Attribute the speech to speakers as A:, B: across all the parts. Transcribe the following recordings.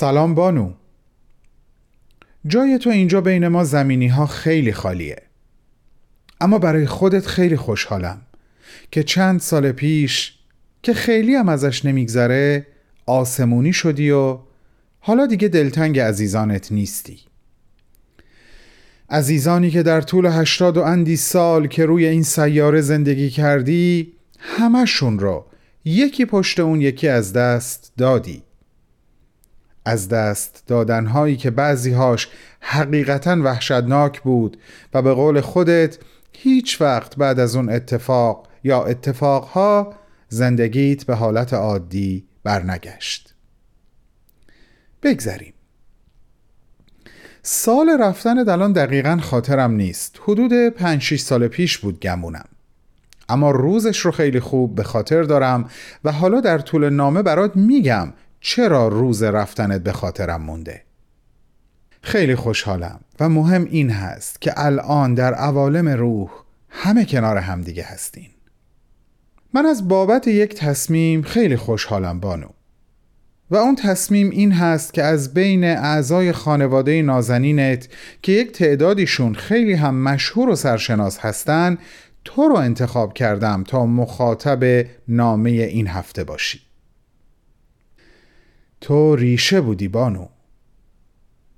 A: سلام بانو. جای تو اینجا بین ما زمینی ها خیلی خالیه. اما برای خودت خیلی خوشحالم که چند سال پیش که خیلی هم ازش نمیگذره آسمونی شدی و حالا دیگه دلتنگ عزیزانت نیستی. عزیزانی که در طول هشتاد و اندی سال که روی این سیاره زندگی کردی همشون رو یکی پشت اون یکی از دست دادی. از دست دادنهایی که بعضیهاش حقیقتا وحشتناک بود و به قول خودت هیچ وقت بعد از اون اتفاق یا اتفاقها زندگیت به حالت عادی برنگشت. بگذریم. سال رفتن الان دقیقا خاطرم نیست. حدود 5 سال پیش بود گمونم. اما روزش رو خیلی خوب به خاطر دارم و حالا در طول نامه برات میگم چرا روز رفتنت به خاطرم مونده؟ خیلی خوشحالم و مهم این هست که الان در عوالم روح همه کنار همدیگه هستین. من از بابت یک تصمیم خیلی خوشحالم بانو. و اون تصمیم این هست که از بین اعضای خانواده نازنینت که یک تعدادیشون خیلی هم مشهور و سرشناس هستن تو رو انتخاب کردم تا مخاطب نامه این هفته باشی. تو ریشه بودی بانو.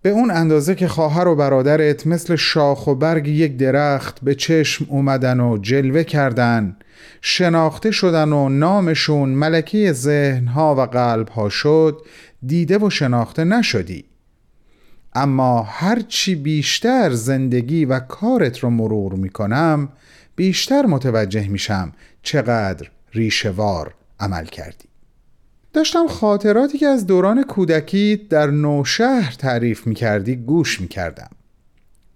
A: به اون اندازه که خواهر و برادرت مثل شاخ و برگ یک درخت به چشم اومدن و جلوه کردن شناخته شدن و نامشون ملکه ذهنها و قلبها شد دیده و شناخته نشدی. اما هرچی بیشتر زندگی و کارت رو مرور می‌کنم بیشتر متوجه میشم چقدر ریشوار عمل کردی. داشتم خاطراتی که از دوران کودکی در نوشهر تعریف می کردی گوش می کردم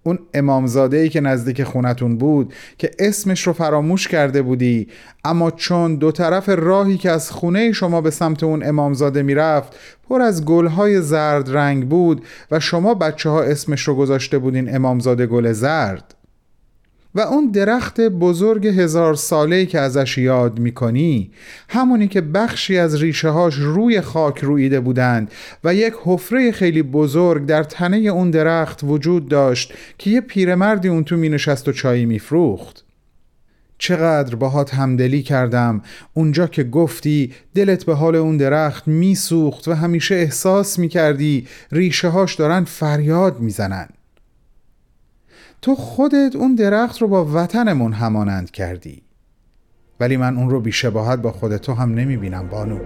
A: اون امامزاده ای که نزدیک خونتون بود که اسمش رو فراموش کرده بودی اما چون دو طرف راهی که از خونه شما به سمت اون امامزاده می‌رفت پر از گلهای زرد رنگ بود و شما بچه ها اسمش رو گذاشته بودین امامزاده گل زرد. و اون درخت بزرگ هزار ساله که ازش یاد می‌کنی همونی که بخشی از ریشه هاش روی خاک رویده بودند و یک حفره خیلی بزرگ در تنه اون درخت وجود داشت که یه پیرمردی اون تو می نشست و چایی میفروخت. چقدر باهات همدلی کردم. اونجا که گفتی دلت به حال اون درخت میسوخت و همیشه احساس می‌کردی ریشه هاش دارن فریاد می‌زنن. تو خودت اون درخت رو با وطنمون همانند کردی. ولی من اون رو بیشباهت با خود تو هم نمی بینم بانو.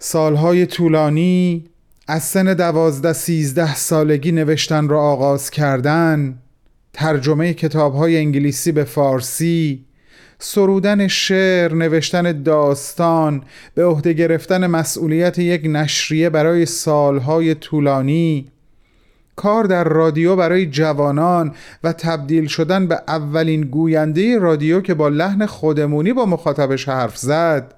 A: سالهای طولانی از سن دوازده سیزده سالگی نوشتن را آغاز کردن ترجمه کتاب های انگلیسی به فارسی سرودن شعر نوشتن داستان به عهده گرفتن مسئولیت یک نشریه برای سالهای طولانی. کار در رادیو برای جوانان و تبدیل شدن به اولین گوینده رادیو که با لحن خودمونی با مخاطبش حرف زد.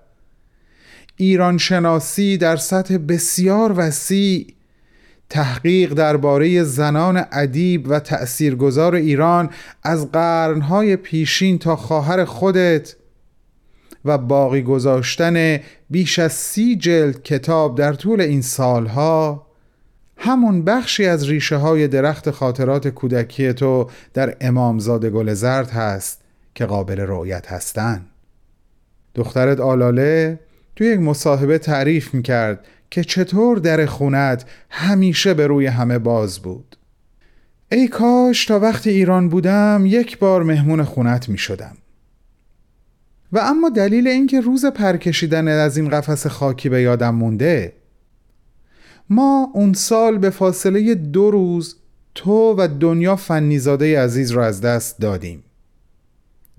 A: ایران شناسی در سطح بسیار وسیع تحقیق درباره زنان ادیب و تأثیرگذار ایران از قرنهای پیشین تا خواهر خودت و باقی گذاشتن بیش از سی جلد کتاب در طول این سالها. همون بخشی از ریشه های درخت خاطرات کودکی تو در امامزاده گل زرد هست که قابل رؤیت هستن. دخترت آلاله توی یک مصاحبه تعریف می‌کرد که چطور در خونت همیشه به روی همه باز بود. ای کاش تا وقتی ایران بودم یک بار مهمون خونت می شدم. و اما دلیل اینکه روز پرکشیدن از این قفس خاکی به یادم مونده ما اون سال به فاصله دو روز تو و دنیا فنیزاده عزیز را از دست دادیم.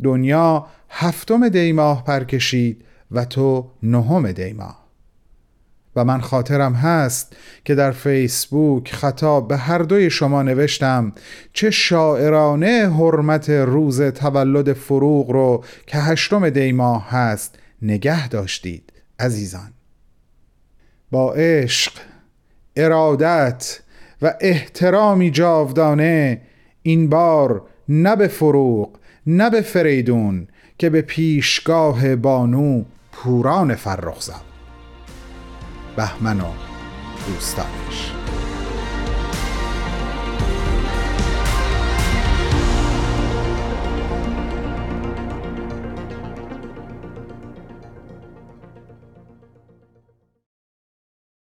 A: دنیا هفتم دیماه پرکشید و تو نهم دیماه و من خاطرم هست که در فیسبوک خطاب به هر دوی شما نوشتم چه شاعرانه حرمت روز تولد فروغ رو که هشتم دیماه هست. نگه داشتید عزیزان. با عشق ارادت و احترامی جاودانه این بار نه به فروغ نه به فریدون که به پیشگاه بانو پوران فرخ زد بهمن و دوستانش.